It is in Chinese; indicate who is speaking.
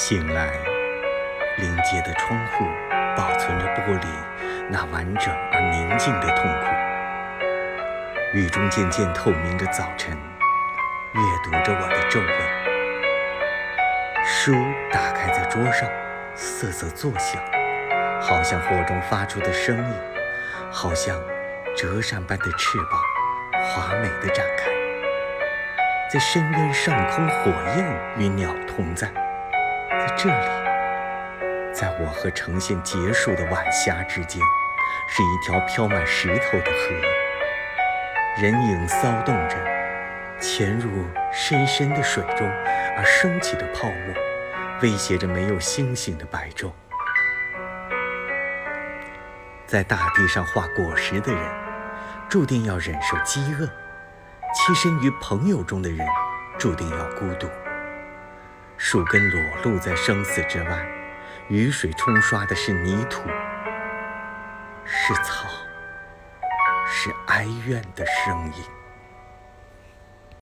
Speaker 1: 醒来，临街的窗户保存着玻璃那完整而宁静的痛苦。雨中渐渐透明的早晨，阅读着我的皱纹。书打开在桌上，瑟瑟作响，好像火中发出的声音，好像折扇般的翅膀，华美的展开。在深渊上空，火焰与鸟同在。在这里，在我和呈现结束的晚霞之间，是一条飘满石头的河。人影骚动着，潜入深深的水中，而升起的泡沫，威胁着没有星星的白昼。在大地上画果实的人，注定要忍受饥饿。栖身于朋友中的人，注定要孤独。树根裸露在生死之外，雨水冲刷的是泥土，是草，是哀怨的声音。